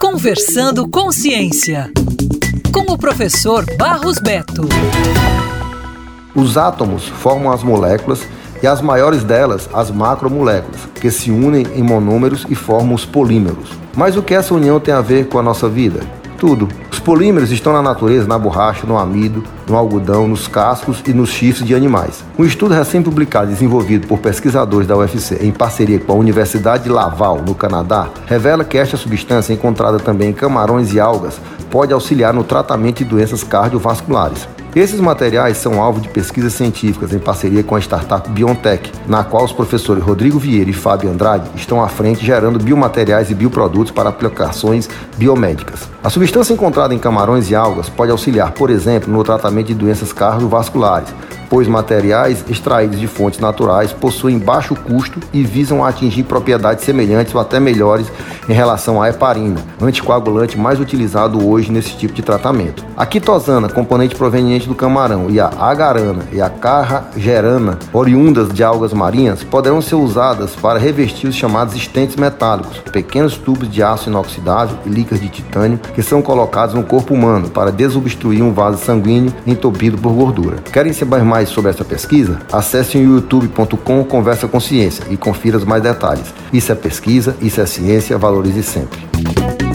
Conversando com Ciência, com o professor Barros Beto. Os átomos formam as moléculas e as maiores delas, as macromoléculas, que se unem em monômeros e formam os polímeros. Mas o que essa união tem a ver com a nossa vida? Tudo. Os polímeros estão na natureza, na borracha, no amido, no algodão, nos cascos e nos chifres de animais. Um estudo recém-publicado desenvolvido por pesquisadores da UFC em parceria com a Universidade de Laval, no Canadá, revela que esta substância, encontrada também em camarões e algas, pode auxiliar no tratamento de doenças cardiovasculares. Esses materiais são alvo de pesquisas científicas em parceria com a startup Biontech, na qual os professores Rodrigo Vieira e Fábio Andrade estão à frente gerando biomateriais e bioprodutos para aplicações biomédicas. A substância encontrada em camarões e algas pode auxiliar, por exemplo, no tratamento de doenças cardiovasculares, pois materiais extraídos de fontes naturais possuem baixo custo e visam atingir propriedades semelhantes ou até melhores em relação à heparina, anticoagulante mais utilizado hoje nesse tipo de tratamento. A quitosana, componente proveniente do camarão, e a agarana e a carragerana, oriundas de algas marinhas, poderão ser usadas para revestir os chamados estentes metálicos, pequenos tubos de aço inoxidável e licas de titânio que são colocados no corpo humano para desobstruir um vaso sanguíneo entupido por gordura. Querem saber mais sobre essa pesquisa, acesse o youtube.com Conversa com Ciência e confira os mais detalhes. Isso é pesquisa, isso é ciência, valorize sempre.